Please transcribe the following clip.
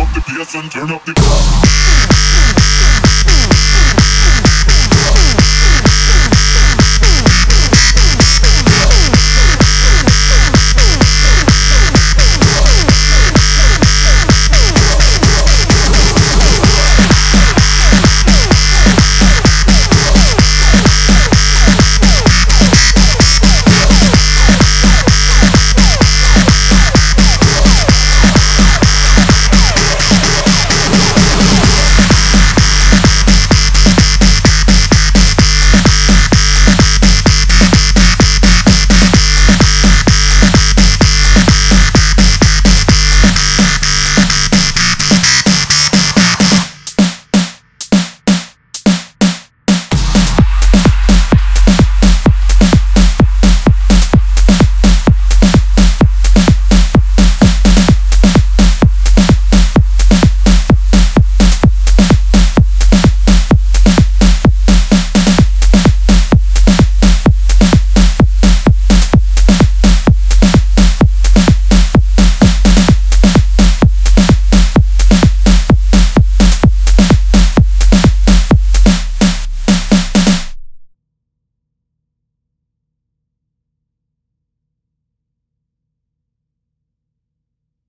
up the bass and turn up the